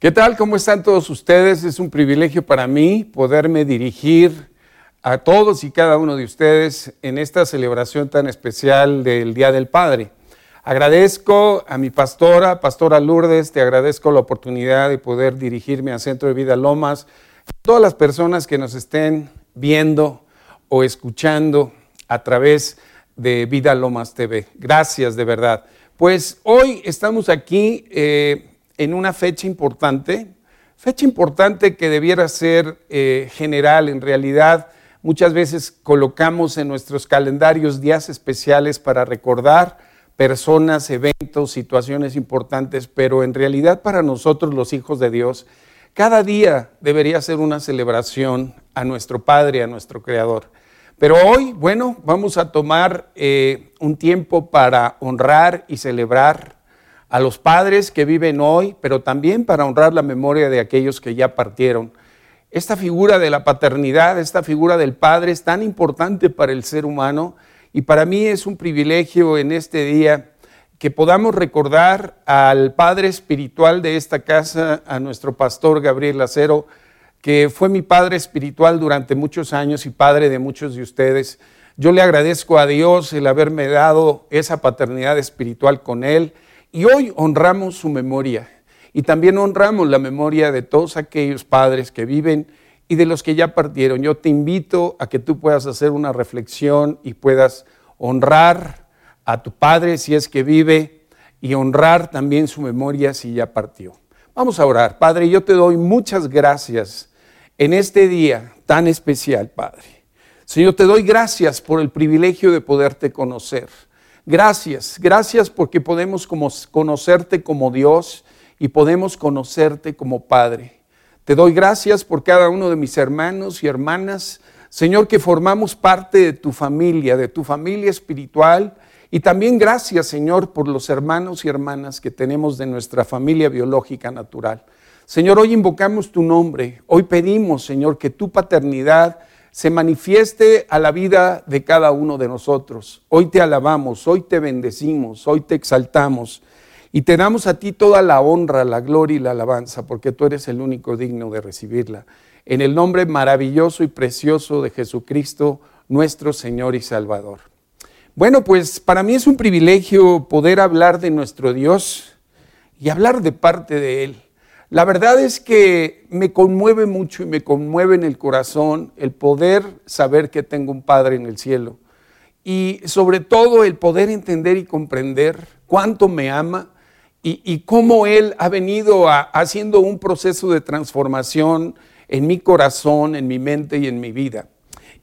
¿Qué tal? ¿Cómo están todos ustedes? Es un privilegio para mí poderme dirigir a todos y cada uno de ustedes en esta celebración tan especial del Día del Padre. Agradezco a mi pastora, Pastora Lourdes, te agradezco la oportunidad de poder dirigirme al Centro de Vida Lomas, todas las personas que nos estén viendo o escuchando a través de Vida Lomas TV. Gracias de verdad. Pues hoy estamos aquí eh, en una fecha importante, fecha importante que debiera ser eh, general. En realidad, muchas veces colocamos en nuestros calendarios días especiales para recordar personas, eventos, situaciones importantes, pero en realidad para nosotros los hijos de Dios, cada día debería ser una celebración a nuestro Padre, a nuestro Creador. Pero hoy, bueno, vamos a tomar eh, un tiempo para honrar y celebrar a los padres que viven hoy, pero también para honrar la memoria de aquellos que ya partieron. Esta figura de la paternidad, esta figura del padre es tan importante para el ser humano y para mí es un privilegio en este día que podamos recordar al padre espiritual de esta casa, a nuestro pastor Gabriel Lacero, que fue mi padre espiritual durante muchos años y padre de muchos de ustedes. Yo le agradezco a Dios el haberme dado esa paternidad espiritual con él y hoy honramos su memoria y también honramos la memoria de todos aquellos padres que viven y de los que ya partieron. Yo te invito a que tú puedas hacer una reflexión y puedas honrar a tu padre si es que vive y honrar también su memoria si ya partió. Vamos a orar. Padre, yo te doy muchas gracias en este día tan especial, Padre. Señor, te doy gracias por el privilegio de poderte conocer. Gracias, gracias porque podemos conocerte como Dios y podemos conocerte como Padre. Te doy gracias por cada uno de mis hermanos y hermanas, Señor, que formamos parte de tu familia, de tu familia espiritual. Y también gracias, Señor, por los hermanos y hermanas que tenemos de nuestra familia biológica natural. Señor, hoy invocamos tu nombre, hoy pedimos, Señor, que tu paternidad se manifieste a la vida de cada uno de nosotros. Hoy te alabamos, hoy te bendecimos, hoy te exaltamos y te damos a ti toda la honra, la gloria y la alabanza, porque tú eres el único digno de recibirla. En el nombre maravilloso y precioso de Jesucristo, nuestro Señor y Salvador. Bueno, pues para mí es un privilegio poder hablar de nuestro Dios y hablar de parte de Él. La verdad es que me conmueve mucho y me conmueve en el corazón el poder saber que tengo un Padre en el cielo. Y sobre todo el poder entender y comprender cuánto me ama y, cómo Él ha venido haciendo un proceso de transformación en mi corazón, en mi mente y en mi vida.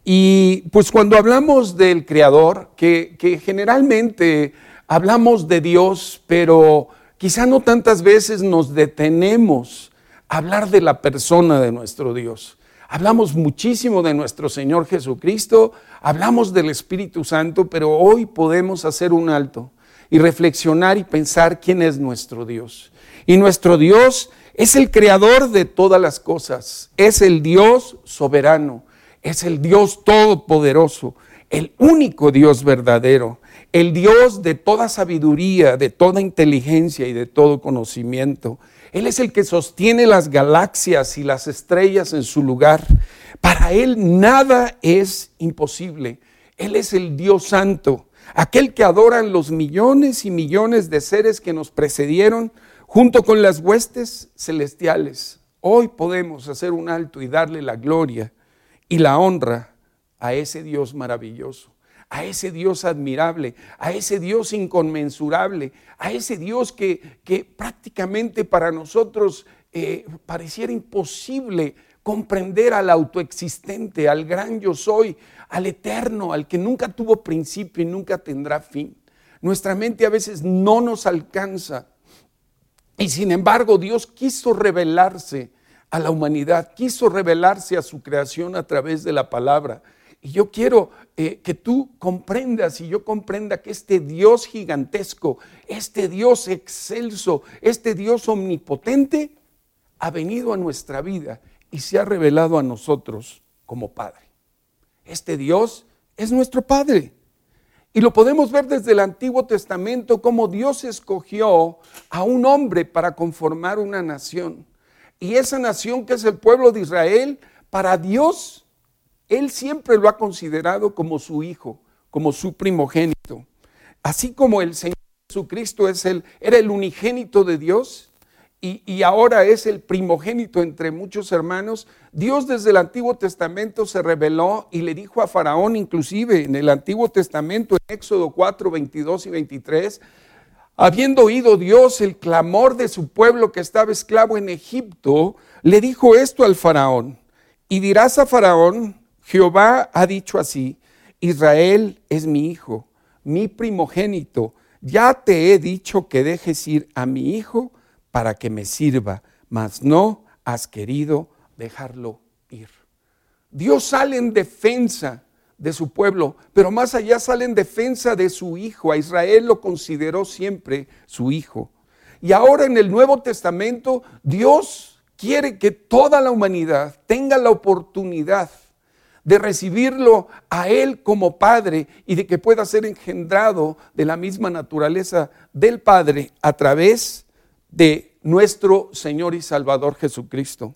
Y pues cuando hablamos del Creador, que, generalmente hablamos de Dios, pero Quizá no tantas veces nos detenemos a hablar de la persona de nuestro Dios. Hablamos muchísimo de nuestro Señor Jesucristo, hablamos del Espíritu Santo, pero hoy podemos hacer un alto y reflexionar y pensar quién es nuestro Dios. Y nuestro Dios es el creador de todas las cosas, es el Dios soberano, es el Dios todopoderoso, el único Dios verdadero el Dios de toda sabiduría, de toda inteligencia y de todo conocimiento. Él es el que sostiene las galaxias y las estrellas en su lugar. Para Él nada es imposible. Él es el Dios santo, aquel que adoran los millones y millones de seres que nos precedieron junto con las huestes celestiales. Hoy podemos hacer un alto y darle la gloria y la honra a ese Dios maravilloso a ese Dios admirable, a ese Dios inconmensurable, a ese Dios que, que prácticamente para nosotros eh, pareciera imposible comprender al autoexistente, al gran yo soy, al eterno, al que nunca tuvo principio y nunca tendrá fin. Nuestra mente a veces no nos alcanza. Y sin embargo Dios quiso revelarse a la humanidad, quiso revelarse a su creación a través de la palabra. Y yo quiero eh, que tú comprendas y yo comprenda que este Dios gigantesco, este Dios excelso, este Dios omnipotente, ha venido a nuestra vida y se ha revelado a nosotros como Padre. Este Dios es nuestro Padre. Y lo podemos ver desde el Antiguo Testamento como Dios escogió a un hombre para conformar una nación. Y esa nación que es el pueblo de Israel, para Dios, Él siempre lo ha considerado como su hijo, como su primogénito. Así como el Señor Jesucristo es el, era el unigénito de Dios, y, ahora es el primogénito entre muchos hermanos, Dios desde el Antiguo Testamento se reveló y le dijo a Faraón, inclusive en el Antiguo Testamento, en Éxodo 4, 22 y 23, habiendo oído Dios el clamor de su pueblo que estaba esclavo en Egipto, le dijo esto al Faraón, y dirás a Faraón, Jehová ha dicho así, Israel es mi hijo, mi primogénito, ya te he dicho que dejes ir a mi hijo para que me sirva, mas no has querido dejarlo ir. Dios sale en defensa de su pueblo, pero más allá sale en defensa de su hijo. A Israel lo consideró siempre su hijo. Y ahora en el Nuevo Testamento, Dios quiere que toda la humanidad tenga la oportunidad de recibirlo a Él como Padre y de que pueda ser engendrado de la misma naturaleza del Padre a través de nuestro Señor y Salvador Jesucristo.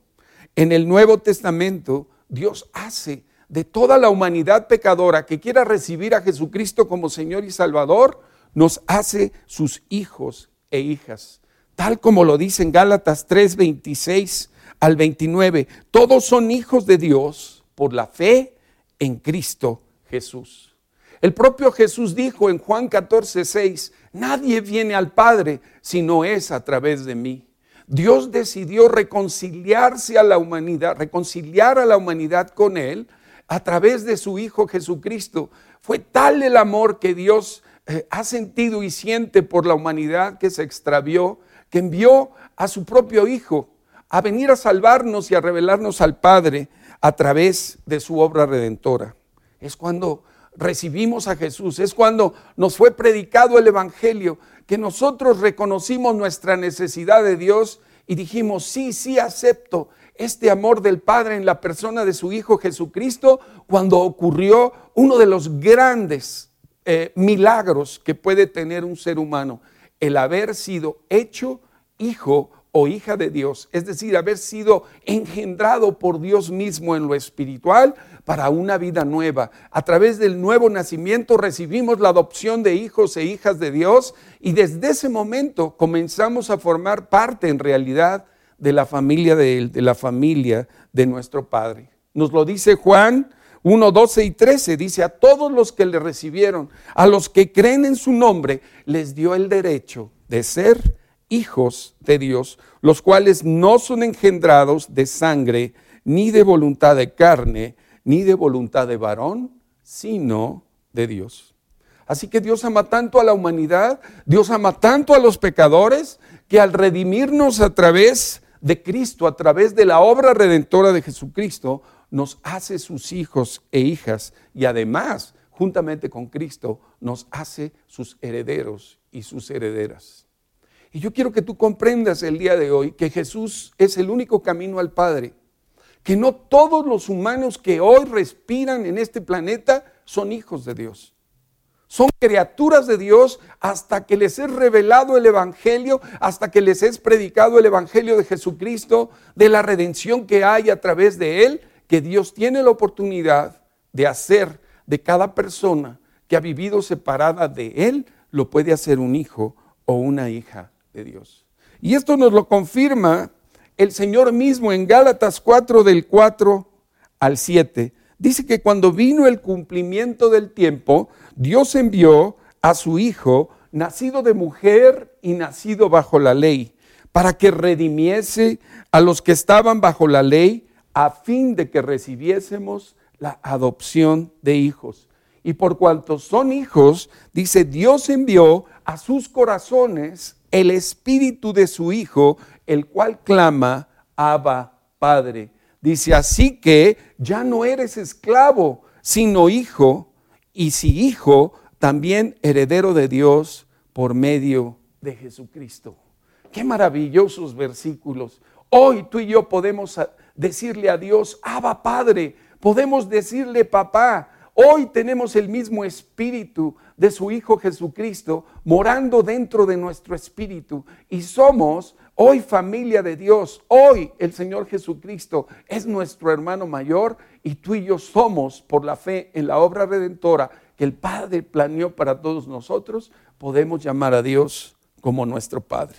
En el Nuevo Testamento, Dios hace de toda la humanidad pecadora que quiera recibir a Jesucristo como Señor y Salvador, nos hace sus hijos e hijas. Tal como lo dice en Gálatas 3, 26 al 29. Todos son hijos de Dios por la fe en Cristo Jesús. El propio Jesús dijo en Juan 14, 6, nadie viene al Padre si no es a través de mí. Dios decidió reconciliarse a la humanidad, reconciliar a la humanidad con Él a través de su Hijo Jesucristo. Fue tal el amor que Dios eh, ha sentido y siente por la humanidad que se extravió, que envió a su propio Hijo a venir a salvarnos y a revelarnos al Padre a través de su obra redentora. Es cuando recibimos a Jesús, es cuando nos fue predicado el Evangelio, que nosotros reconocimos nuestra necesidad de Dios y dijimos, sí, sí, acepto este amor del Padre en la persona de su Hijo Jesucristo, cuando ocurrió uno de los grandes eh, milagros que puede tener un ser humano, el haber sido hecho hijo hija de Dios, es decir, haber sido engendrado por Dios mismo en lo espiritual para una vida nueva. A través del nuevo nacimiento recibimos la adopción de hijos e hijas de Dios y desde ese momento comenzamos a formar parte en realidad de la familia de Él, de la familia de nuestro Padre. Nos lo dice Juan 1, 12 y 13, dice, a todos los que le recibieron, a los que creen en su nombre, les dio el derecho de ser hijos de Dios, los cuales no son engendrados de sangre, ni de voluntad de carne, ni de voluntad de varón, sino de Dios. Así que Dios ama tanto a la humanidad, Dios ama tanto a los pecadores, que al redimirnos a través de Cristo, a través de la obra redentora de Jesucristo, nos hace sus hijos e hijas y además, juntamente con Cristo, nos hace sus herederos y sus herederas. Y yo quiero que tú comprendas el día de hoy que Jesús es el único camino al Padre que no todos los humanos que hoy respiran en este planeta son hijos de Dios. Son criaturas de Dios hasta que les es revelado el Evangelio, hasta que les es predicado el Evangelio de Jesucristo, de la redención que hay a través de Él, que Dios tiene la oportunidad de hacer de cada persona que ha vivido separada de Él, lo puede hacer un hijo o una hija de Dios. Y esto nos lo confirma el Señor mismo en Gálatas 4 del 4 al 7, dice que cuando vino el cumplimiento del tiempo, Dios envió a su Hijo, nacido de mujer y nacido bajo la ley, para que redimiese a los que estaban bajo la ley, a fin de que recibiésemos la adopción de hijos. Y por cuanto son hijos, dice, Dios envió a sus corazones el espíritu de su Hijo, el cual clama, Abba, Padre. Dice, así que ya no eres esclavo, sino hijo, y si hijo, también heredero de Dios por medio de Jesucristo. Qué maravillosos versículos. Hoy tú y yo podemos decirle a Dios, Abba Padre, podemos decirle papá. Hoy tenemos el mismo espíritu de su Hijo Jesucristo morando dentro de nuestro espíritu y somos Hoy familia de Dios, hoy el Señor Jesucristo es nuestro hermano mayor y tú y yo somos por la fe en la obra redentora que el Padre planeó para todos nosotros, podemos llamar a Dios como nuestro Padre.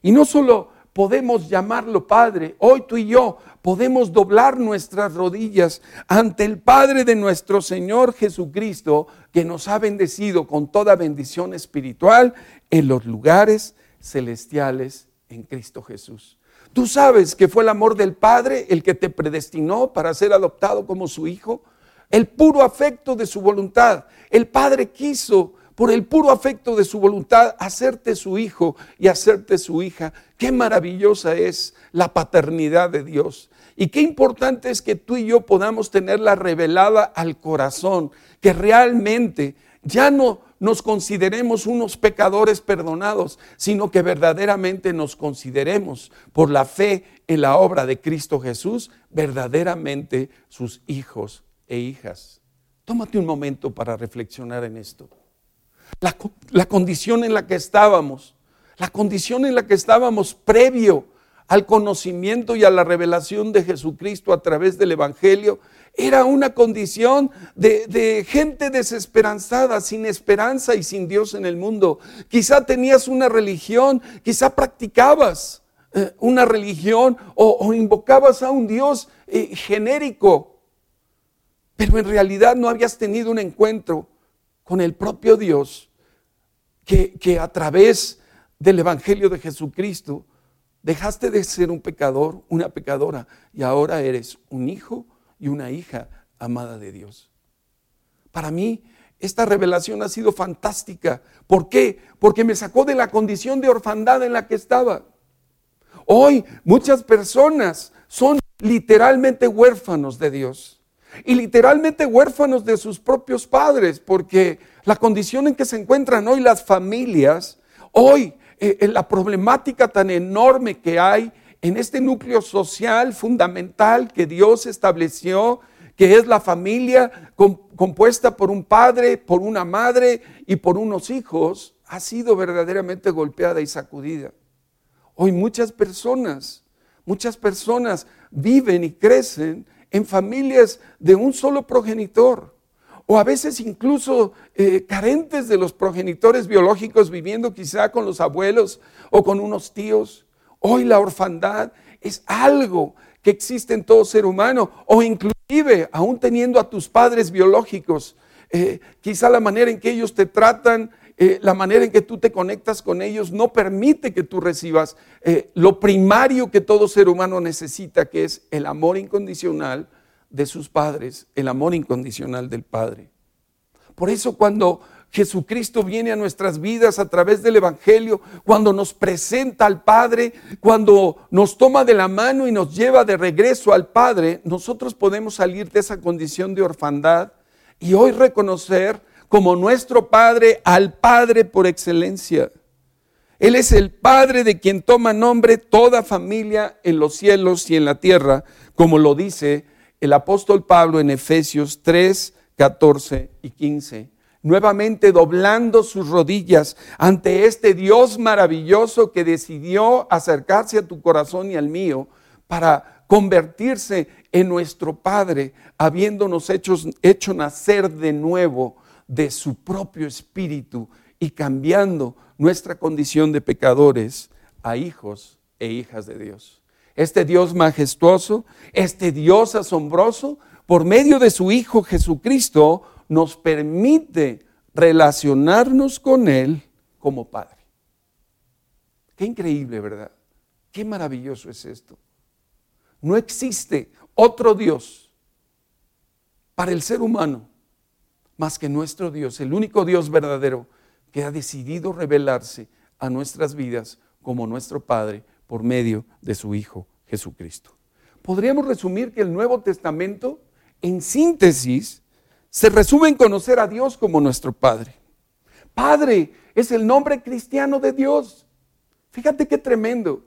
Y no solo podemos llamarlo Padre, hoy tú y yo podemos doblar nuestras rodillas ante el Padre de nuestro Señor Jesucristo, que nos ha bendecido con toda bendición espiritual en los lugares celestiales en Cristo Jesús. Tú sabes que fue el amor del Padre el que te predestinó para ser adoptado como su hijo. El puro afecto de su voluntad. El Padre quiso, por el puro afecto de su voluntad, hacerte su hijo y hacerte su hija. Qué maravillosa es la paternidad de Dios. Y qué importante es que tú y yo podamos tenerla revelada al corazón, que realmente ya no nos consideremos unos pecadores perdonados, sino que verdaderamente nos consideremos por la fe en la obra de Cristo Jesús, verdaderamente sus hijos e hijas. Tómate un momento para reflexionar en esto. La, la, condición en la que estábamos, la condición en la que estábamos previo al conocimiento y a la revelación de Jesucristo a través del Evangelio, era una condición de, gente desesperanzada, sin esperanza y sin Dios en el mundo. Quizá tenías una religión, quizá practicabas eh, una religión o, invocabas a un Dios eh, genérico, pero en realidad no habías tenido un encuentro con el propio Dios que, que a través del Evangelio de Jesucristo dejaste de ser un pecador, una pecadora, y ahora eres un hijo y una hija amada de Dios. Para mí, esta revelación ha sido fantástica. ¿Por qué? Porque me sacó de la condición de orfandad en la que estaba. Hoy muchas personas son literalmente huérfanos de Dios y literalmente huérfanos de sus propios padres, porque la condición en que se encuentran hoy las familias, hoy eh, en la problemática tan enorme que hay en este núcleo social fundamental que Dios estableció, que es la familia compuesta por un padre, por una madre y por unos hijos, ha sido verdaderamente golpeada y sacudida. Hoy muchas personas, muchas personas viven y crecen en familias de un solo progenitor o a veces incluso eh, carentes de los progenitores biológicos, viviendo quizá con los abuelos o con unos tíos. Hoy la orfandad es algo que existe en todo ser humano, o inclusive aún teniendo a tus padres biológicos, eh, quizá la manera en que ellos te tratan, eh, la manera en que tú te conectas con ellos, no permite que tú recibas eh, lo primario que todo ser humano necesita, que es el amor incondicional de sus padres, el amor incondicional del Padre. Por eso cuando Jesucristo viene a nuestras vidas a través del Evangelio, cuando nos presenta al Padre, cuando nos toma de la mano y nos lleva de regreso al Padre, nosotros podemos salir de esa condición de orfandad y hoy reconocer como nuestro Padre al Padre por excelencia. Él es el Padre de quien toma nombre toda familia en los cielos y en la tierra, como lo dice el apóstol Pablo en Efesios 3, 14 y 15 nuevamente doblando sus rodillas ante este Dios maravilloso que decidió acercarse a tu corazón y al mío para convertirse en nuestro Padre, habiéndonos hecho, hecho nacer de nuevo de su propio espíritu y cambiando nuestra condición de pecadores a hijos e hijas de Dios. Este Dios majestuoso, este Dios asombroso, por medio de su Hijo Jesucristo, nos permite relacionarnos con Él como Padre. Qué increíble, ¿verdad? Qué maravilloso es esto. No existe otro Dios para el ser humano más que nuestro Dios, el único Dios verdadero que ha decidido revelarse a nuestras vidas como nuestro Padre por medio de su Hijo Jesucristo. Podríamos resumir que el Nuevo Testamento, en síntesis, se resume en conocer a Dios como nuestro Padre. Padre es el nombre cristiano de Dios. Fíjate qué tremendo.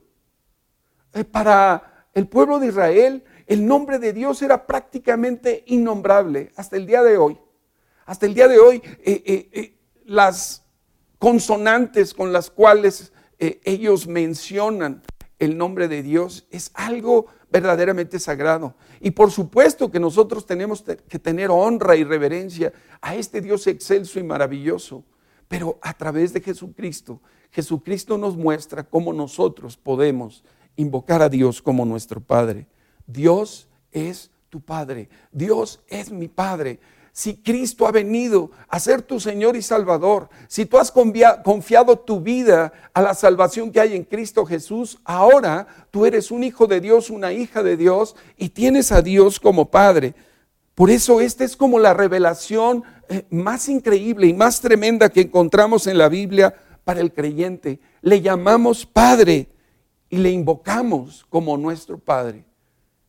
Eh, para el pueblo de Israel, el nombre de Dios era prácticamente innombrable hasta el día de hoy. Hasta el día de hoy, eh, eh, las consonantes con las cuales ellos mencionan el nombre de Dios es algo verdaderamente sagrado. Y por supuesto que nosotros tenemos que tener honra y reverencia a este Dios excelso y maravilloso, pero a través de Jesucristo. Jesucristo nos muestra cómo nosotros podemos invocar a Dios como nuestro Padre. Dios es tu Padre. Dios es mi Padre si Cristo ha venido a ser tu Señor y Salvador, si tú has confiado tu vida a la salvación que hay en Cristo Jesús, ahora tú eres un hijo de Dios, una hija de Dios y tienes a Dios como Padre. Por eso esta es como la revelación eh, más increíble y más tremenda que encontramos en la Biblia para el creyente. Le llamamos Padre y le invocamos como nuestro Padre.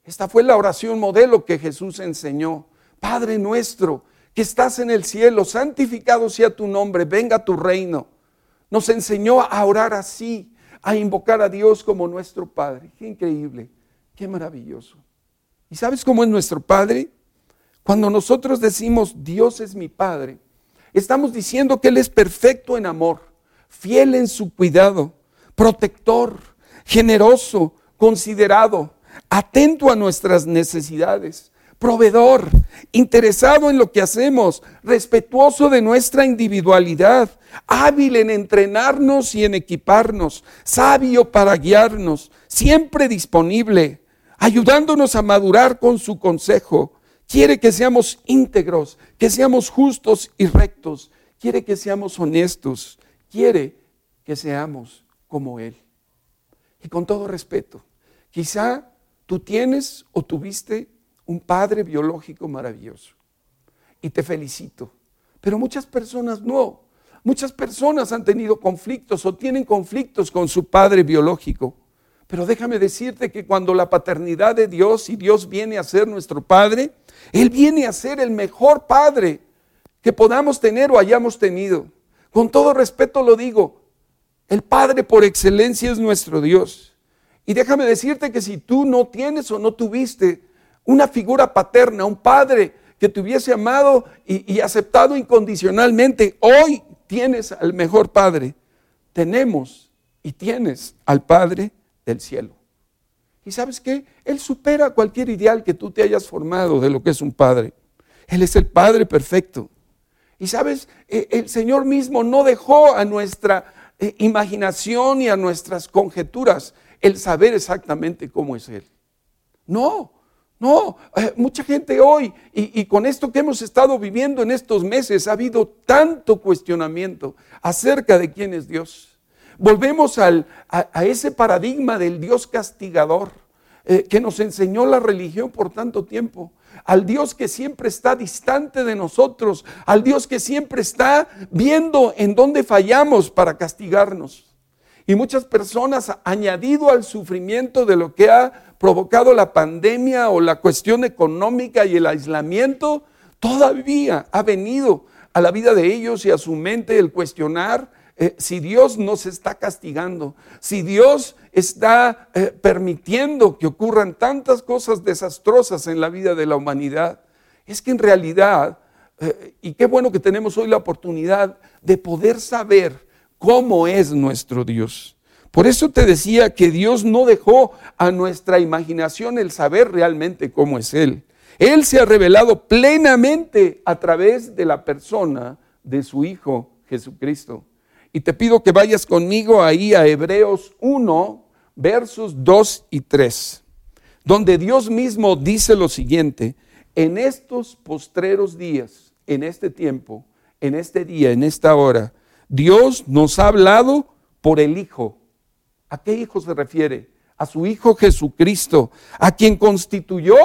Esta fue la oración modelo que Jesús enseñó. Padre nuestro que estás en el cielo, santificado sea tu nombre, venga tu reino. Nos enseñó a orar así, a invocar a Dios como nuestro Padre. Qué increíble, qué maravilloso. ¿Y sabes cómo es nuestro Padre? Cuando nosotros decimos Dios es mi Padre, estamos diciendo que Él es perfecto en amor, fiel en su cuidado, protector, generoso, considerado, atento a nuestras necesidades proveedor, interesado en lo que hacemos, respetuoso de nuestra individualidad, hábil en entrenarnos y en equiparnos, sabio para guiarnos, siempre disponible, ayudándonos a madurar con su consejo. Quiere que seamos íntegros, que seamos justos y rectos. Quiere que seamos honestos. Quiere que seamos como Él. Y con todo respeto, quizá tú tienes o tuviste un padre biológico maravilloso. Y te felicito. Pero muchas personas no. Muchas personas han tenido conflictos o tienen conflictos con su padre biológico. Pero déjame decirte que cuando la paternidad de Dios y Dios viene a ser nuestro Padre, Él viene a ser el mejor Padre que podamos tener o hayamos tenido. Con todo respeto lo digo, el Padre por excelencia es nuestro Dios. Y déjame decirte que si tú no tienes o no tuviste una figura paterna, un padre que te hubiese amado y, aceptado incondicionalmente. Hoy tienes al mejor padre. Tenemos y tienes al Padre del cielo. ¿Y sabes qué? Él supera cualquier ideal que tú te hayas formado de lo que es un padre. Él es el Padre perfecto. Y sabes, e, el Señor mismo no dejó a nuestra eh, imaginación y a nuestras conjeturas el saber exactamente cómo es Él. No, no, eh, mucha gente hoy, y, con esto que hemos estado viviendo en estos meses, ha habido tanto cuestionamiento acerca de quién es Dios. Volvemos a, ese paradigma del Dios castigador eh, que nos enseñó la religión por tanto tiempo, al Dios que siempre está distante de nosotros, al Dios que siempre está viendo en dónde fallamos para castigarnos. Y muchas personas, añadido al sufrimiento de lo que ha provocado la pandemia o la cuestión económica y el aislamiento, todavía ha venido a la vida de ellos y a su mente el cuestionar eh, si Dios nos está castigando, si Dios está eh, permitiendo que ocurran tantas cosas desastrosas en la vida de la humanidad. Es que en realidad, eh, y qué bueno que tenemos hoy la oportunidad de poder saber cómo es nuestro Dios. Por eso te decía que Dios no dejó a nuestra imaginación el saber realmente cómo es Él. Él se ha revelado plenamente a través de la persona de su Hijo Jesucristo. Y te pido que vayas conmigo ahí a Hebreos 1, versos 2 y 3, donde Dios mismo dice lo siguiente, en estos postreros días, en este tiempo, en este día, en esta hora, Dios nos ha hablado por el Hijo ¿A qué hijo se refiere? A su Hijo Jesucristo, a quien constituyó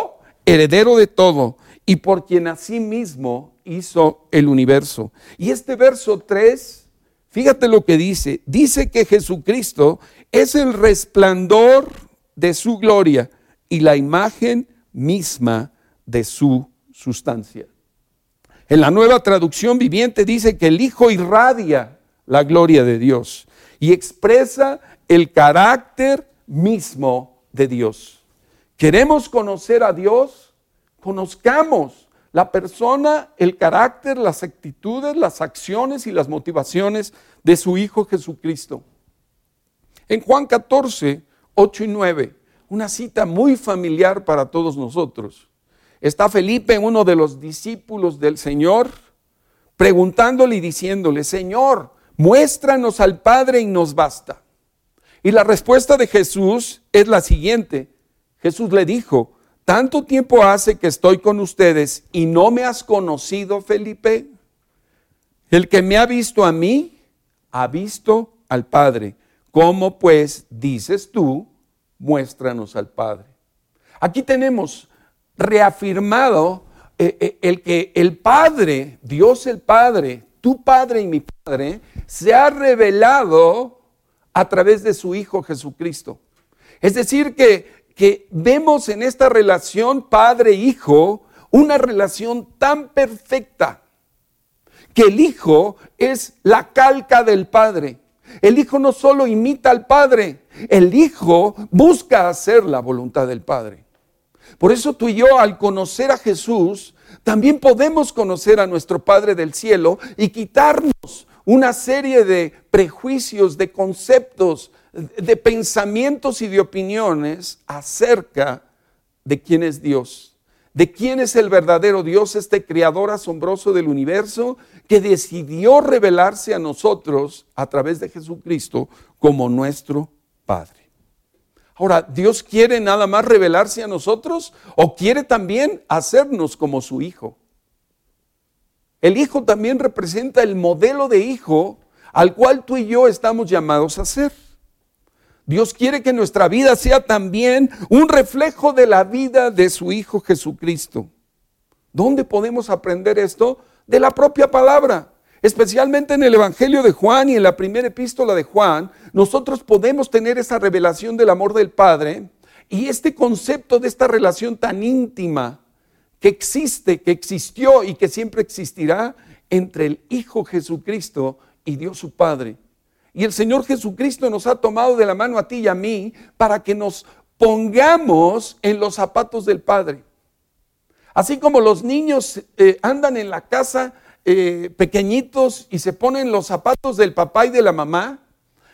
heredero de todo y por quien asimismo hizo el universo. Y este verso 3, fíjate lo que dice, dice que Jesucristo es el resplandor de su gloria y la imagen misma de su sustancia. En la nueva traducción viviente dice que el Hijo irradia la gloria de Dios y expresa el carácter mismo de Dios. ¿Queremos conocer a Dios? Conozcamos la persona, el carácter, las actitudes, las acciones y las motivaciones de su Hijo Jesucristo. En Juan 14, 8 y 9, una cita muy familiar para todos nosotros. Está Felipe, uno de los discípulos del Señor, preguntándole y diciéndole, Señor, muéstranos al Padre y nos basta. Y la respuesta de Jesús es la siguiente. Jesús le dijo, tanto tiempo hace que estoy con ustedes y no me has conocido, Felipe. El que me ha visto a mí, ha visto al Padre. ¿Cómo pues dices tú, muéstranos al Padre? Aquí tenemos reafirmado eh, eh, el que el Padre, Dios el Padre, tu Padre y mi Padre, se ha revelado a través de su Hijo Jesucristo. Es decir, que, que vemos en esta relación Padre-Hijo una relación tan perfecta que el Hijo es la calca del Padre. El Hijo no solo imita al Padre, el Hijo busca hacer la voluntad del Padre. Por eso tú y yo, al conocer a Jesús, también podemos conocer a nuestro Padre del cielo y quitarnos una serie de prejuicios, de conceptos, de pensamientos y de opiniones acerca de quién es Dios, de quién es el verdadero Dios, este creador asombroso del universo que decidió revelarse a nosotros a través de Jesucristo como nuestro Padre. Ahora, ¿Dios quiere nada más revelarse a nosotros o quiere también hacernos como su Hijo? El Hijo también representa el modelo de Hijo al cual tú y yo estamos llamados a ser. Dios quiere que nuestra vida sea también un reflejo de la vida de su Hijo Jesucristo. ¿Dónde podemos aprender esto? De la propia palabra. Especialmente en el Evangelio de Juan y en la primera epístola de Juan, nosotros podemos tener esa revelación del amor del Padre y este concepto de esta relación tan íntima que existe, que existió y que siempre existirá entre el Hijo Jesucristo y Dios su Padre. Y el Señor Jesucristo nos ha tomado de la mano a ti y a mí para que nos pongamos en los zapatos del Padre. Así como los niños eh, andan en la casa eh, pequeñitos y se ponen los zapatos del papá y de la mamá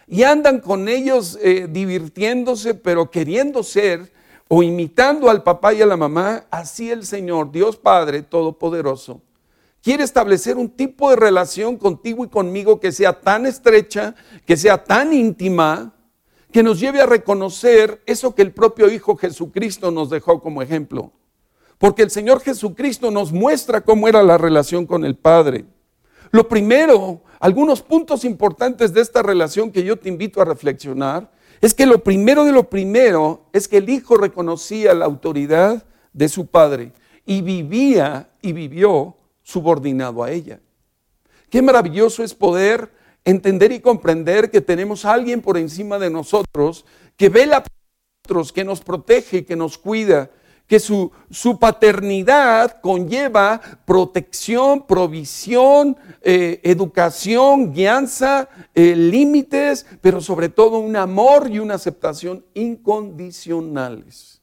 y andan con ellos eh, divirtiéndose, pero queriendo ser o imitando al papá y a la mamá, así el Señor, Dios Padre Todopoderoso, quiere establecer un tipo de relación contigo y conmigo que sea tan estrecha, que sea tan íntima, que nos lleve a reconocer eso que el propio Hijo Jesucristo nos dejó como ejemplo. Porque el Señor Jesucristo nos muestra cómo era la relación con el Padre. Lo primero, algunos puntos importantes de esta relación que yo te invito a reflexionar, es que lo primero de lo primero es que el Hijo reconocía la autoridad de su Padre y vivía y vivió subordinado a ella. Qué maravilloso es poder entender y comprender que tenemos a alguien por encima de nosotros que vela por nosotros, que nos protege, que nos cuida, que su, su paternidad conlleva protección, provisión, eh, educación, guianza, eh, límites, pero sobre todo un amor y una aceptación incondicionales.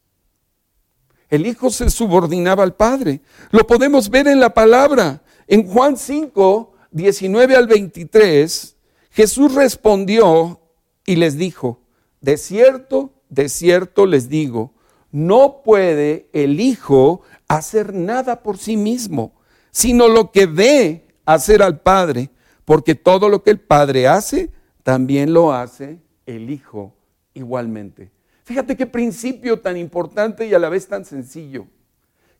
El Hijo se subordinaba al Padre. Lo podemos ver en la palabra. En Juan 5, 19 al 23, Jesús respondió y les dijo, de cierto, de cierto les digo, no puede el Hijo hacer nada por sí mismo, sino lo que ve hacer al Padre, porque todo lo que el Padre hace, también lo hace el Hijo igualmente. Fíjate qué principio tan importante y a la vez tan sencillo.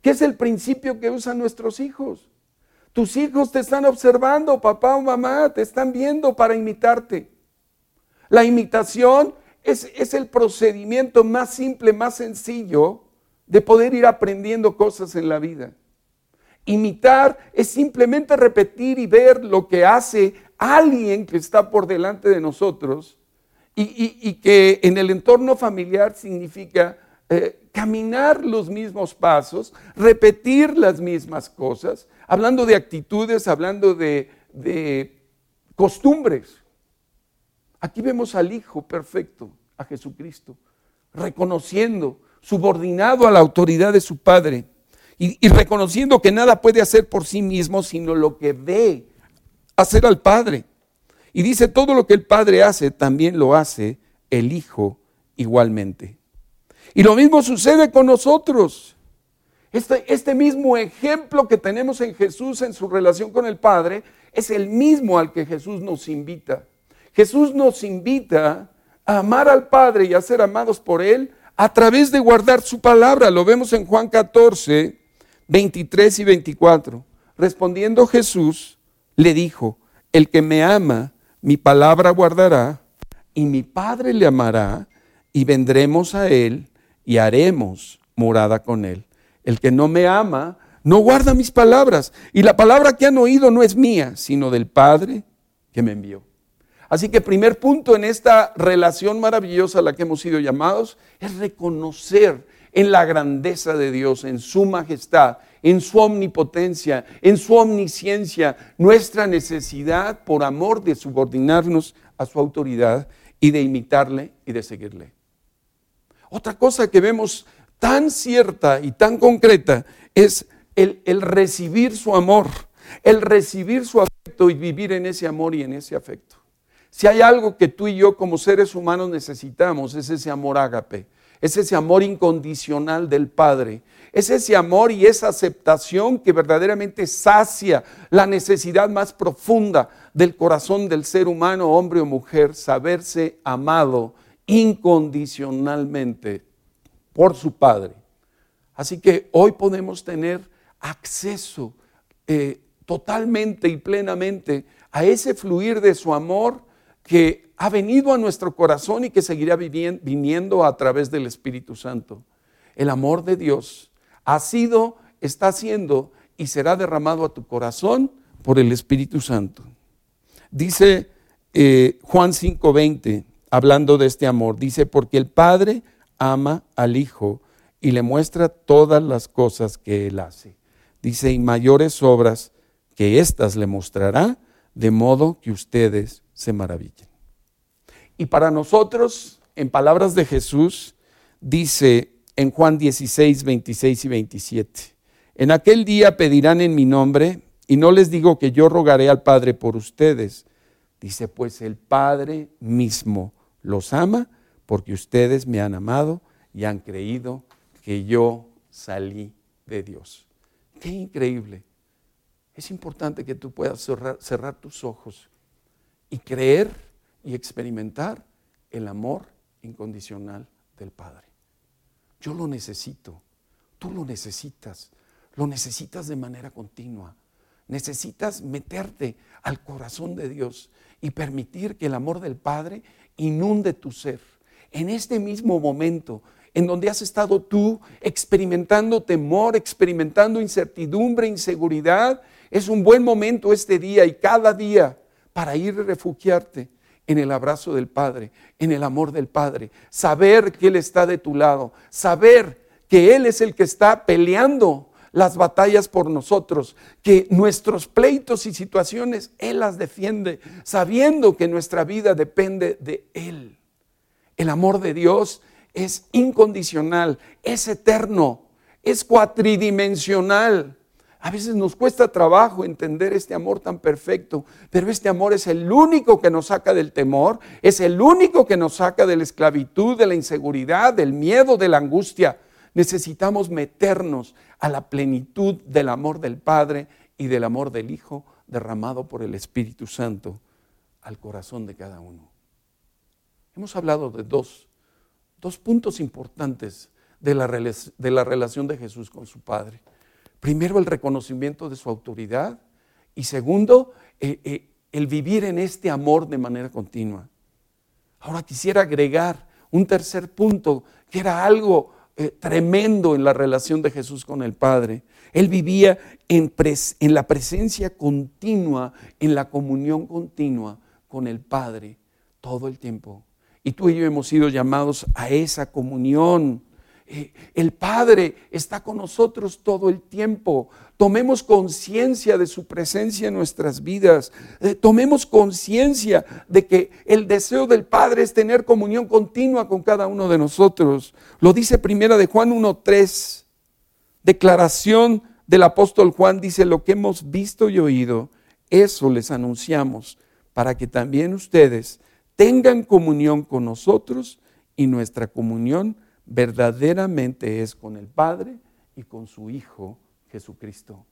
¿Qué es el principio que usan nuestros hijos? Tus hijos te están observando, papá o mamá, te están viendo para imitarte. La imitación es, el procedimiento más simple, más sencillo de poder ir aprendiendo cosas en la vida. Imitar es simplemente repetir y ver lo que hace alguien que está por delante de nosotros y, que en el entorno familiar significa eh, caminar los mismos pasos, repetir las mismas cosas, hablando de actitudes, hablando de, de costumbres. Aquí vemos al Hijo perfecto, a Jesucristo, reconociendo, subordinado a la autoridad de su Padre y, reconociendo que nada puede hacer por sí mismo, sino lo que ve hacer al Padre. Y dice, todo lo que el Padre hace, también lo hace el Hijo igualmente. Y lo mismo sucede con nosotros. Este, este, mismo ejemplo que tenemos en Jesús en su relación con el Padre es el mismo al que Jesús nos invita. Jesús nos invita a amar al Padre y a ser amados por Él a través de guardar su palabra. Lo vemos en Juan 14, 23 y 24. Respondiendo Jesús, le dijo, el que me ama, mi palabra guardará, y mi Padre le amará, y vendremos a Él y haremos morada con Él. El que no me ama, no guarda mis palabras, y la palabra que han oído no es mía, sino del Padre que me envió. Así que primer punto en esta relación maravillosa a la que hemos sido llamados es reconocer en la grandeza de Dios, en su majestad, en su omnipotencia, en su omnisciencia, nuestra necesidad por amor de subordinarnos a su autoridad y de imitarle y de seguirle. Otra cosa que vemos tan cierta y tan concreta es el, el recibir su amor, el recibir su afecto y vivir en ese amor y en ese afecto. Si hay algo que tú y yo como seres humanos necesitamos, es ese amor ágape, es ese amor incondicional del Padre, es ese amor y esa aceptación que verdaderamente sacia la necesidad más profunda del corazón del ser humano, hombre o mujer, saberse amado incondicionalmente por su Padre. Así que hoy podemos tener acceso eh, totalmente y plenamente a ese fluir de su amor que ha venido a nuestro corazón y que seguirá viniendo a través del Espíritu Santo. El amor de Dios ha sido, está siendo y será derramado a tu corazón por el Espíritu Santo. Dice eh, Juan 5:20, hablando de este amor, dice, porque el Padre ama al Hijo y le muestra todas las cosas que Él hace. Dice, y mayores obras que éstas le mostrará, de modo que ustedes se maravillen. Y para nosotros, en palabras de Jesús, dice en Juan 16, 26 y 27, en aquel día pedirán en mi nombre, y no les digo que yo rogaré al Padre por ustedes. Dice, pues el Padre mismo los ama porque ustedes me han amado y han creído que yo salí de Dios. Qué increíble. Es importante que tú puedas cerrar, cerrar tus ojos y creer y experimentar el amor incondicional del Padre. Yo lo necesito, tú lo necesitas, lo necesitas de manera continua. Necesitas meterte al corazón de Dios y permitir que el amor del Padre inunde tu ser. En este mismo momento en donde has estado tú experimentando temor, experimentando incertidumbre, inseguridad, es un buen momento este día y cada día para ir a refugiarte en el abrazo del Padre, en el amor del Padre, saber que Él está de tu lado, saber que Él es el que está peleando las batallas por nosotros, que nuestros pleitos y situaciones Él las defiende, sabiendo que nuestra vida depende de Él. El amor de Dios es incondicional, es eterno, es cuatridimensional. A veces nos cuesta trabajo entender este amor tan perfecto, pero este amor es el único que nos saca del temor, es el único que nos saca de la esclavitud, de la inseguridad, del miedo, de la angustia. Necesitamos meternos a la plenitud del amor del Padre y del amor del Hijo derramado por el Espíritu Santo al corazón de cada uno. Hemos hablado de dos, puntos importantes de la, de la relación de Jesús con su Padre. Primero, el reconocimiento de su autoridad y segundo, eh, eh, el vivir en este amor de manera continua. Ahora quisiera agregar un tercer punto, que era algo eh, tremendo en la relación de Jesús con el Padre. Él vivía en, en la presencia continua, en la comunión continua con el Padre todo el tiempo. Y tú y yo hemos sido llamados a esa comunión el Padre está con nosotros todo el tiempo. Tomemos conciencia de su presencia en nuestras vidas. Eh, tomemos conciencia de que el deseo del Padre es tener comunión continua con cada uno de nosotros. Lo dice primera de Juan 1.3. Declaración del apóstol Juan dice, lo que hemos visto y oído, eso les anunciamos para que también ustedes tengan comunión con nosotros y nuestra comunión verdaderamente es con el Padre y con su Hijo Jesucristo.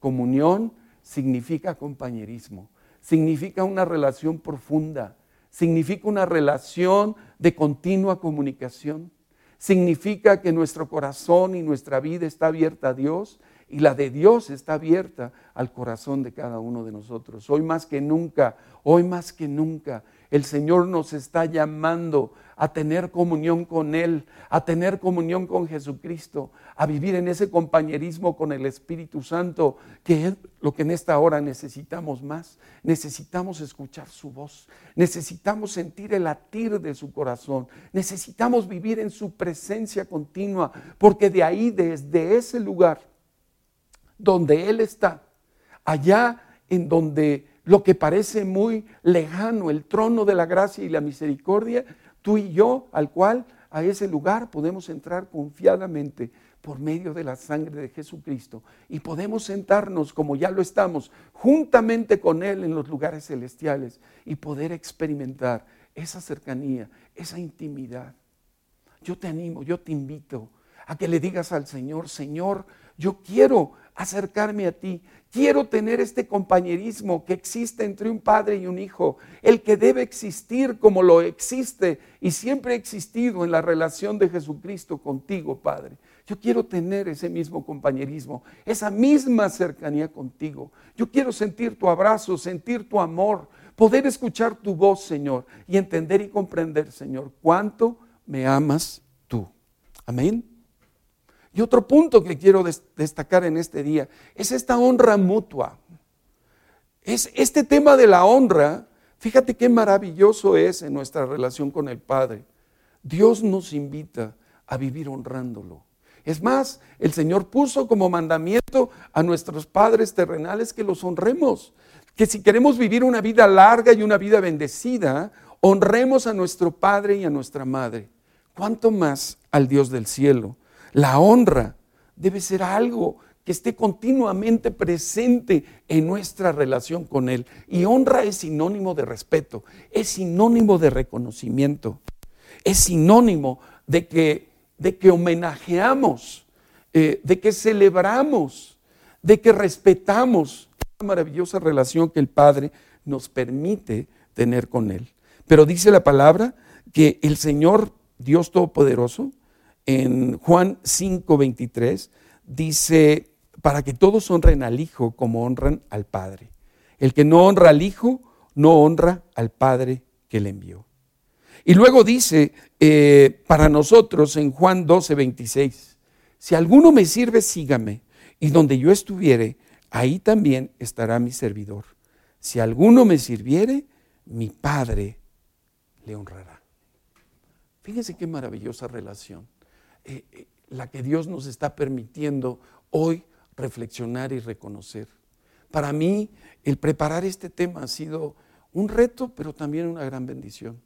Comunión significa compañerismo, significa una relación profunda, significa una relación de continua comunicación, significa que nuestro corazón y nuestra vida está abierta a Dios y la de Dios está abierta al corazón de cada uno de nosotros. Hoy más que nunca, hoy más que nunca, el Señor nos está llamando a tener comunión con Él, a tener comunión con Jesucristo, a vivir en ese compañerismo con el Espíritu Santo, que es lo que en esta hora necesitamos más. Necesitamos escuchar su voz, necesitamos sentir el latir de su corazón, necesitamos vivir en su presencia continua, porque de ahí, desde ese lugar donde Él está, allá en donde lo que parece muy lejano, el trono de la gracia y la misericordia, tú y yo, al cual a ese lugar podemos entrar confiadamente por medio de la sangre de Jesucristo y podemos sentarnos como ya lo estamos, juntamente con Él en los lugares celestiales y poder experimentar esa cercanía, esa intimidad. Yo te animo, yo te invito a que le digas al Señor, Señor, yo quiero acercarme a ti. Quiero tener este compañerismo que existe entre un padre y un hijo, el que debe existir como lo existe y siempre ha existido en la relación de Jesucristo contigo, Padre. Yo quiero tener ese mismo compañerismo, esa misma cercanía contigo. Yo quiero sentir tu abrazo, sentir tu amor, poder escuchar tu voz, Señor, y entender y comprender, Señor, cuánto me amas tú. Amén. Y otro punto que quiero destacar en este día es esta honra mutua. Es este tema de la honra, fíjate qué maravilloso es en nuestra relación con el Padre. Dios nos invita a vivir honrándolo. Es más, el Señor puso como mandamiento a nuestros padres terrenales que los honremos. Que si queremos vivir una vida larga y una vida bendecida, honremos a nuestro Padre y a nuestra Madre. ¿Cuánto más al Dios del cielo? La honra debe ser algo que esté continuamente presente en nuestra relación con Él. Y honra es sinónimo de respeto, es sinónimo de reconocimiento, es sinónimo de que, de que homenajeamos, eh, de que celebramos, de que respetamos la maravillosa relación que el Padre nos permite tener con Él. Pero dice la palabra que el Señor Dios Todopoderoso, en Juan 5:23 dice, para que todos honren al Hijo como honran al Padre. El que no honra al Hijo, no honra al Padre que le envió. Y luego dice eh, para nosotros en Juan 12:26, si alguno me sirve, sígame, y donde yo estuviere, ahí también estará mi servidor. Si alguno me sirviere, mi Padre le honrará. Fíjense qué maravillosa relación. Eh, eh, la que Dios nos está permitiendo hoy reflexionar y reconocer. Para mí, el preparar este tema ha sido un reto, pero también una gran bendición.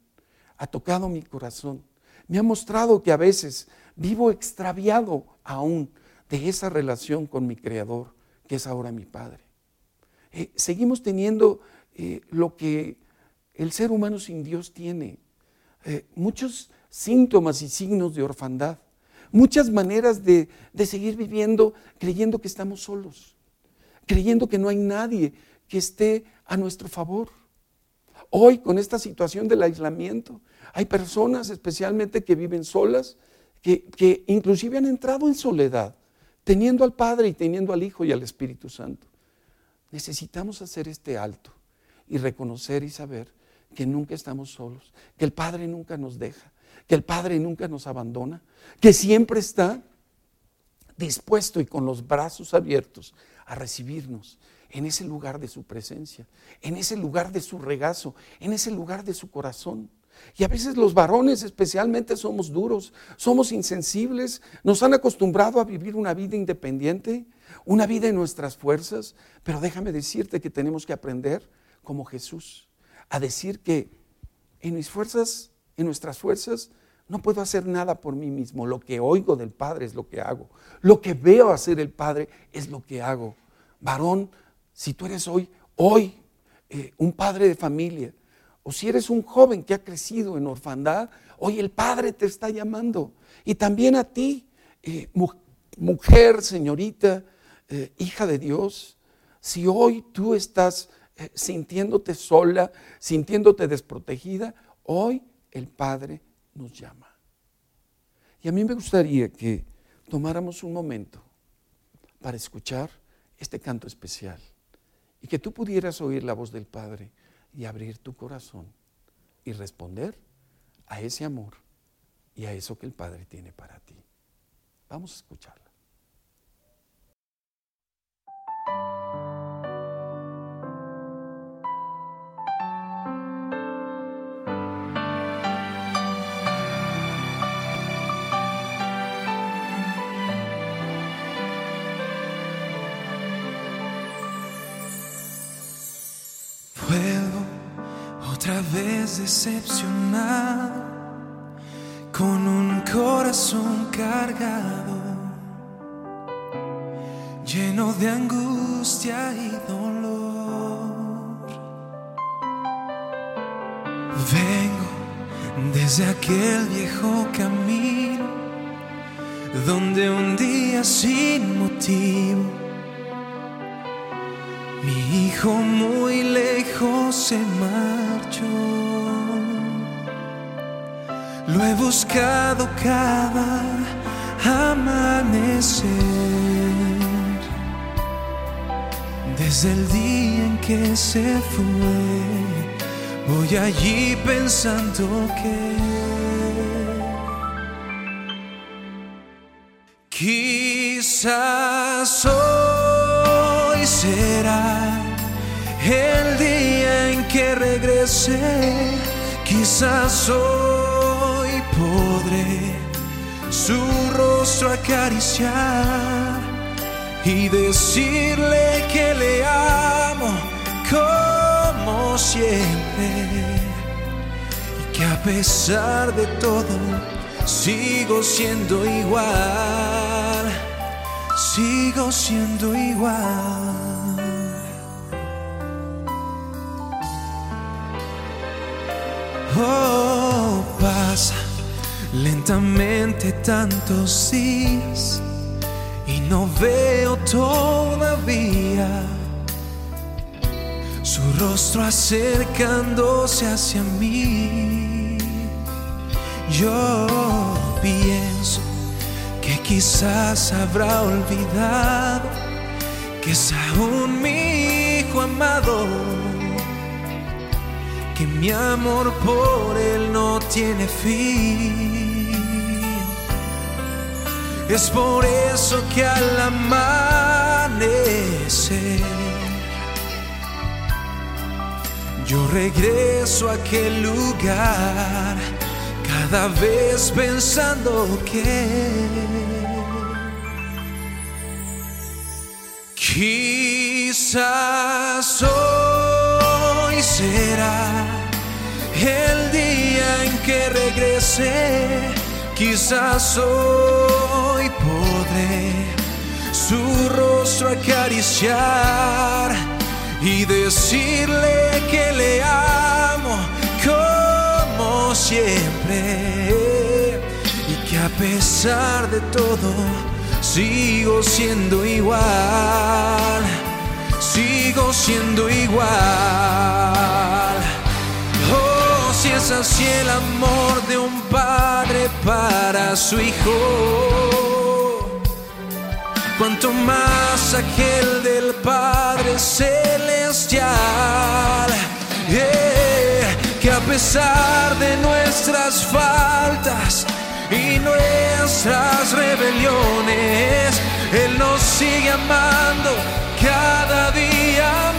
Ha tocado mi corazón. Me ha mostrado que a veces vivo extraviado aún de esa relación con mi Creador, que es ahora mi Padre. Eh, seguimos teniendo lo que el ser humano sin Dios tiene. muchos síntomas y signos de orfandad muchas maneras de, seguir viviendo creyendo que estamos solos, creyendo que no hay nadie que esté a nuestro favor. Hoy, con esta situación del aislamiento, hay personas especialmente que viven solas, que, que, inclusive han entrado en soledad, teniendo al Padre y teniendo al Hijo y al Espíritu Santo. Necesitamos hacer este alto y reconocer y saber que nunca estamos solos, que el Padre nunca nos deja, que el Padre nunca nos abandona, que siempre está dispuesto y con los brazos abiertos a recibirnos en ese lugar de su presencia, en ese lugar de su regazo, en ese lugar de su corazón. Y a veces los varones especialmente somos duros, somos insensibles, nos han acostumbrado a vivir una vida independiente, una vida en nuestras fuerzas, pero déjame decirte que tenemos que aprender como Jesús, a decir que en mis fuerzas en nuestras fuerzas, no puedo hacer nada por mí mismo. Lo que oigo del Padre es lo que hago. Lo que veo hacer el Padre es lo que hago. Varón, si tú eres hoy, hoy, eh, un padre de familia, o si eres un joven que ha crecido en orfandad, Hoy el Padre te está llamando. Y también a ti, eh, mujer, señorita, eh, hija de Dios, si hoy tú estás eh, sintiéndote sola, sintiéndote desprotegida, hoy el Padre nos llama. Y a mí me gustaría que tomáramos un momento para escuchar este canto especial y que tú pudieras oír la voz del Padre y abrir tu corazón y responder a ese amor y a eso que el Padre tiene para ti. Vamos a escucharla. Vez decepcionado, con un corazón cargado, lleno de angustia y dolor. Vengo desde aquel viejo camino, donde un día sin motivo mi hijo muy lejos se marchó. Lo he buscado cada amanecer. Desde el día en que se fue, voy allí pensando que quizás hoy será el día en que regrese, quizás hoy su rostro acariciar y decirle que le amo como siempre y que a pesar de todo sigo siendo igual, sigo siendo igual. Oh, pasa lentamente tantos días y no veo todavía su rostro acercándose hacia mí. Yo pienso que quizás habrá olvidado que es aún mi hijo amado mi amor por él no tiene fin. Es por eso que al amanecer yo regreso a aquel lugar cada vez pensando que quizás hoy será el día en que regrese, quizás hoy podré su rostro acariciar y decirle que le amo como siempre. Y que a pesar de todo sigo siendo igual, sigo siendo igual. Si es así el amor de un padre para su hijo, cuanto más aquel del Padre Celestial, que a pesar de nuestras faltas y nuestras rebeliones, Él nos sigue amando cada día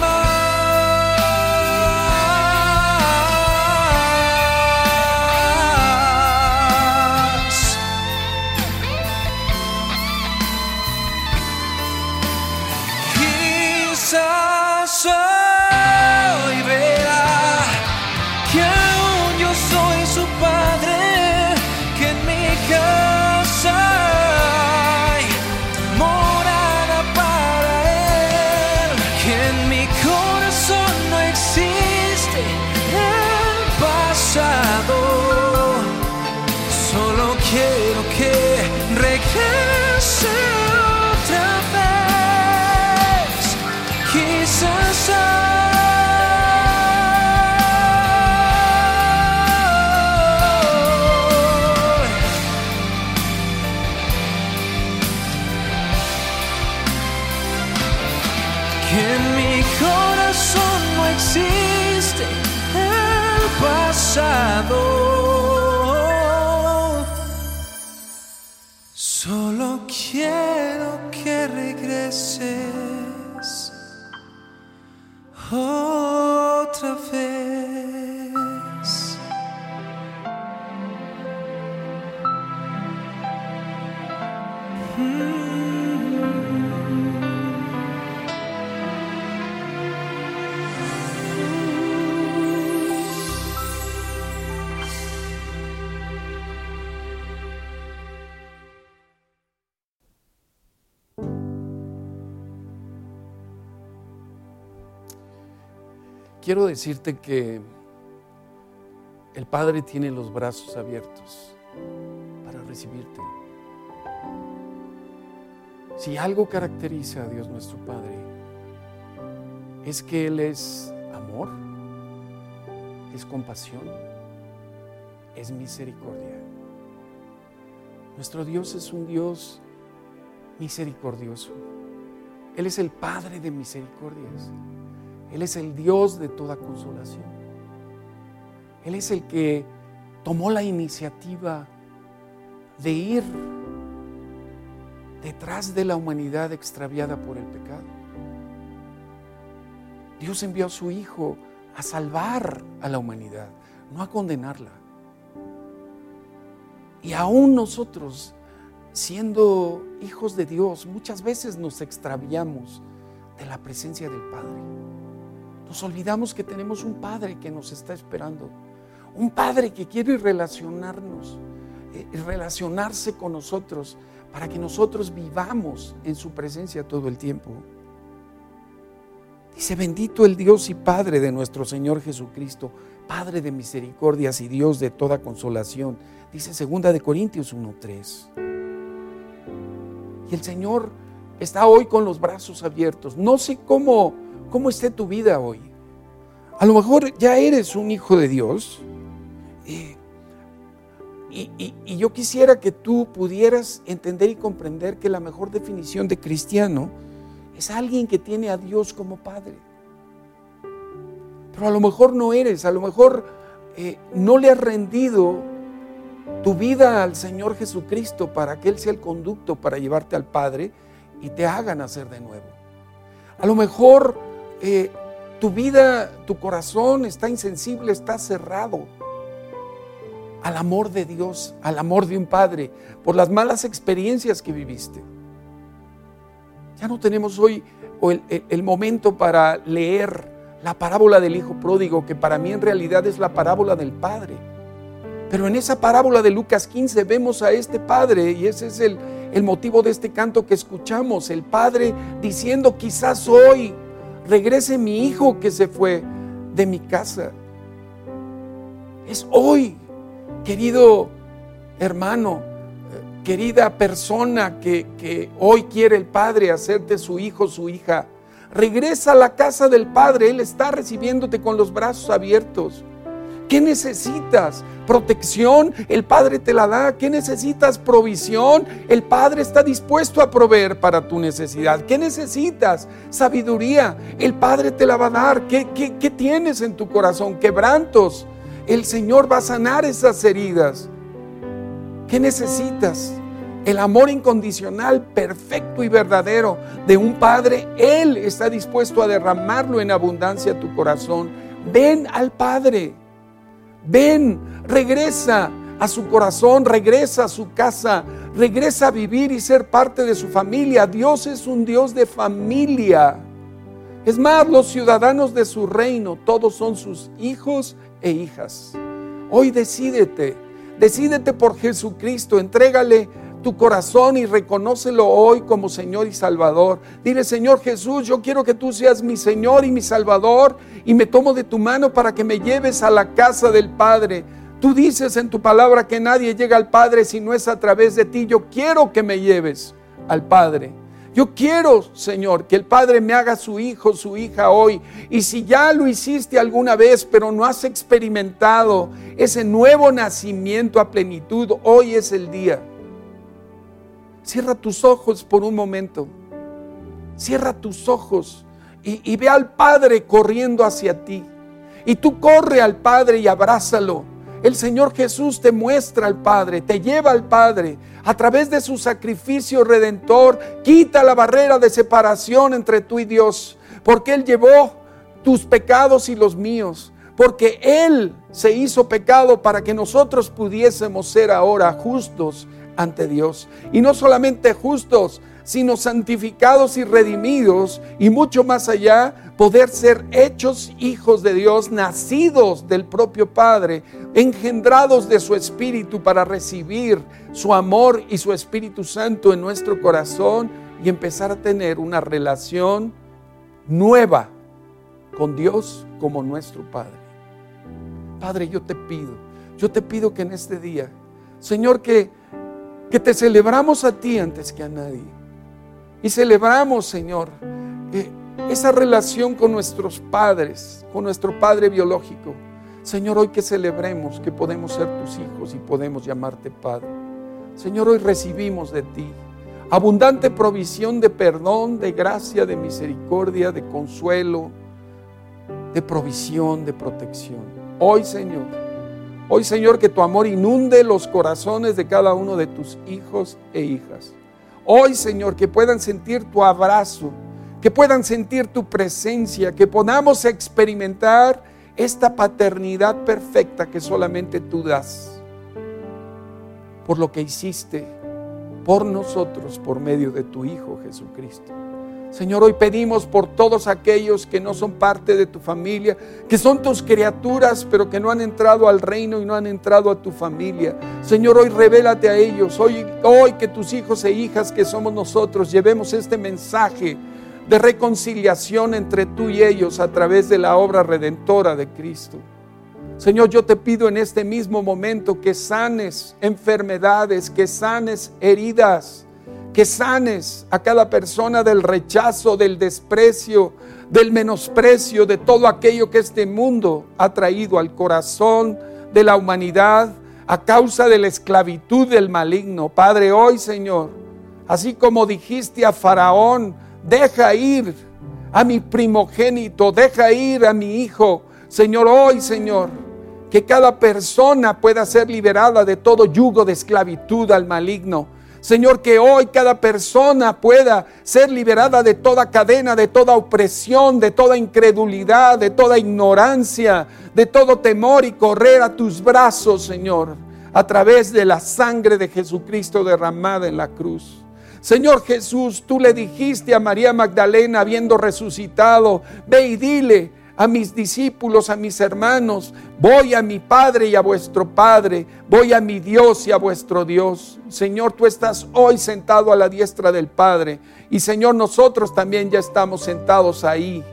Quiero decirte que el Padre tiene los brazos abiertos para recibirte. Si algo caracteriza a Dios nuestro Padre, es que Él es amor, es compasión, es misericordia. Nuestro Dios es un Dios misericordioso. Él es el Padre de misericordias. Él es el Dios de toda consolación. Él es el que tomó la iniciativa de ir detrás de la humanidad extraviada por el pecado. Dios envió a su Hijo a salvar a la humanidad, no a condenarla. Y aún nosotros, siendo hijos de Dios, muchas veces nos extraviamos de la presencia del Padre. Nos olvidamos que tenemos un Padre que nos está esperando, un Padre que quiere relacionarnos, eh, relacionarse con nosotros para que nosotros vivamos en su presencia todo el tiempo. Dice, bendito el Dios y Padre de nuestro Señor Jesucristo, Padre de misericordias y Dios de toda consolación. Dice segunda de Corintios 1:3. Y el Señor está hoy con los brazos abiertos. No sé cómo cómo esté tu vida hoy. A lo mejor ya eres un hijo de Dios. Y, y- y yo quisiera que tú pudieras entender y comprender que la mejor definición de cristiano es alguien que tiene a Dios como Padre. Pero a lo mejor no eres, a lo mejor eh, no le has rendido tu vida al Señor Jesucristo para que Él sea el conducto para llevarte al Padre y te haga nacer de nuevo. A lo mejor eh, tu vida, tu corazón está insensible, está cerrado al amor de Dios, al amor de un Padre, por las malas experiencias que viviste. Ya no tenemos hoy el momento para leer la parábola del Hijo Pródigo, que para mí en realidad es la parábola del Padre. Pero en esa parábola de Lucas 15 vemos a este Padre, y ese es el, el motivo de este canto que escuchamos, el Padre diciendo, quizás hoy regrese mi hijo que se fue de mi casa. Es hoy, querido hermano, eh, querida persona que, que hoy quiere el Padre hacerte su hijo, su hija. Regresa a la casa del Padre, Él está recibiéndote con los brazos abiertos. ¿Qué necesitas? Protección, el Padre te la da. ¿Qué necesitas? Provisión, el Padre está dispuesto a proveer para tu necesidad. ¿Qué necesitas? Sabiduría, el Padre te la va a dar. ¿Qué, qué, tienes en tu corazón? Quebrantos, el Señor va a sanar esas heridas. ¿Qué necesitas? El amor incondicional, perfecto y verdadero de un Padre, Él está dispuesto a derramarlo en abundancia a tu corazón. Ven al Padre. Ven, regresa a su corazón, regresa a su casa, regresa a vivir y ser parte de su familia. Dios es un Dios de familia. Es más, los ciudadanos de su reino, todos son sus hijos e hijas. Hoy decídete, decídete por Jesucristo, entrégale tu corazón y reconócelo hoy como Señor y Salvador. Dile, Señor Jesús, yo quiero que tú seas mi Señor y mi Salvador y me tomo de tu mano para que me lleves a la casa del Padre. Tú dices en tu palabra que nadie llega al Padre si no es a través de ti. Yo quiero que me lleves al Padre. Yo quiero, Señor, que el Padre me haga su hijo, su hija hoy. Y si ya lo hiciste alguna vez, pero no has experimentado ese nuevo nacimiento a plenitud, hoy es el día. Cierra tus ojos por un momento. Cierra tus ojos y, ve al Padre corriendo hacia ti. Y tú corre al Padre y abrázalo. El Señor Jesús te muestra al Padre, te lleva al Padre. A través de su sacrificio redentor, quita la barrera de separación entre tú y Dios. Porque Él llevó tus pecados y los míos. Porque Él se hizo pecado para que nosotros pudiésemos ser ahora justos ante Dios. Y no solamente justos, sino santificados y redimidos y mucho más allá, poder ser hechos hijos de Dios, nacidos del propio Padre, engendrados de su Espíritu para recibir su amor y su Espíritu Santo en nuestro corazón y empezar a tener una relación nueva con Dios como nuestro Padre. Padre, yo te pido, yo te pido que en este día, Señor, que, que te celebramos a ti antes que a nadie y celebramos, Señor, esa relación con nuestros padres, con nuestro Padre biológico. Señor, hoy que celebremos que podemos ser tus hijos y podemos llamarte Padre. Señor, hoy recibimos de ti abundante provisión de perdón, de gracia, de misericordia, de consuelo, de provisión, de protección. Hoy, Señor, hoy, Señor, que tu amor inunde los corazones de cada uno de tus hijos e hijas. Hoy, Señor, que puedan sentir tu abrazo, que puedan sentir tu presencia, que podamos experimentar esta paternidad perfecta que solamente tú das por lo que hiciste por nosotros por medio de tu Hijo Jesucristo. Señor, hoy pedimos por todos aquellos que no son parte de tu familia, que son tus criaturas, pero que no han entrado al reino y no han entrado a tu familia. Señor, hoy revélate a ellos. Hoy, hoy que tus hijos e hijas que somos nosotros llevemos este mensaje de reconciliación entre tú y ellos a través de la obra redentora de Cristo. Señor, yo te pido en este mismo momento que sanes enfermedades, que sanes heridas que sanes a cada persona del rechazo, del desprecio, del menosprecio, de todo aquello que este mundo ha traído al corazón de la humanidad a causa de la esclavitud del maligno. Padre, hoy Señor, así como dijiste a Faraón, deja ir a mi primogénito, deja ir a mi hijo. Señor, hoy Señor, que cada persona pueda ser liberada de todo yugo de esclavitud al maligno Señor, que hoy cada persona pueda ser liberada de toda cadena, de toda opresión, de toda incredulidad, de toda ignorancia, de todo temor y correr a tus brazos, Señor, a través de la sangre de Jesucristo derramada en la cruz. Señor Jesús, tú le dijiste a María Magdalena, habiendo resucitado, ve y dile, a mis discípulos, a mis hermanos, voy a mi Padre y a vuestro Padre, voy a mi Dios y a vuestro Dios. Señor, tú estás hoy sentado a la diestra del Padre y Señor, nosotros también ya estamos sentados ahí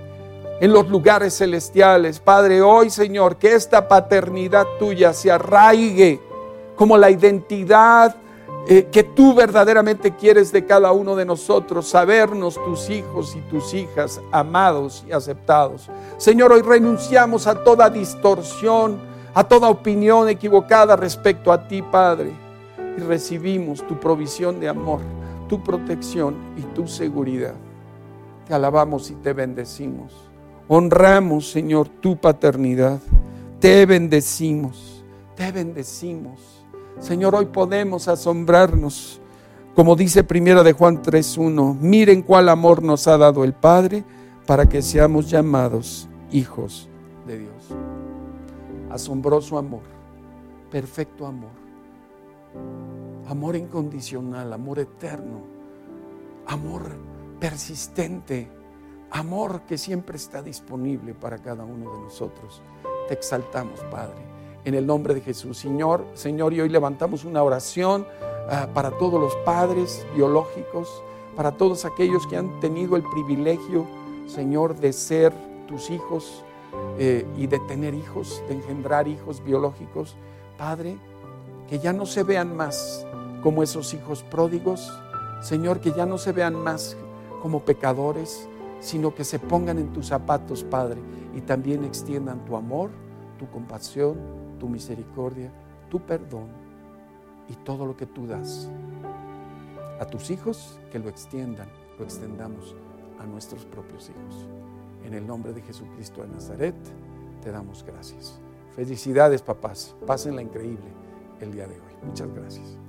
en los lugares celestiales. Padre, hoy Señor, que esta paternidad tuya se arraigue como la identidad eh, que tú verdaderamente quieres de cada uno de nosotros, sabernos tus hijos y tus hijas amados y aceptados. Señor, hoy renunciamos a toda distorsión, a toda opinión equivocada respecto a ti, Padre, y recibimos tu provisión de amor, tu protección y tu seguridad. Te alabamos y te bendecimos. Honramos, Señor, tu paternidad. Te bendecimos, te bendecimos. Señor, hoy podemos asombrarnos, como dice primera de Juan 3:1, miren cuál amor nos ha dado el Padre para que seamos llamados hijos de Dios. Asombroso amor, perfecto amor, amor incondicional, amor eterno, amor persistente, amor que siempre está disponible para cada uno de nosotros. Te exaltamos, Padre en el nombre de Jesús. Señor, Señor, y hoy levantamos una oración ah, para todos los padres biológicos, para todos aquellos que han tenido el privilegio, Señor, de ser tus hijos eh, y de tener hijos, de engendrar hijos biológicos. Padre, que ya no se vean más como esos hijos pródigos, Señor, que ya no se vean más como pecadores, sino que se pongan en tus zapatos, Padre, y también extiendan tu amor, tu compasión, tu misericordia, tu perdón y todo lo que tú das. A tus hijos que lo extiendan, lo extendamos a nuestros propios hijos. En el nombre de Jesucristo de Nazaret, te damos gracias. Felicidades, papás. Pásenla increíble el día de hoy. Muchas gracias.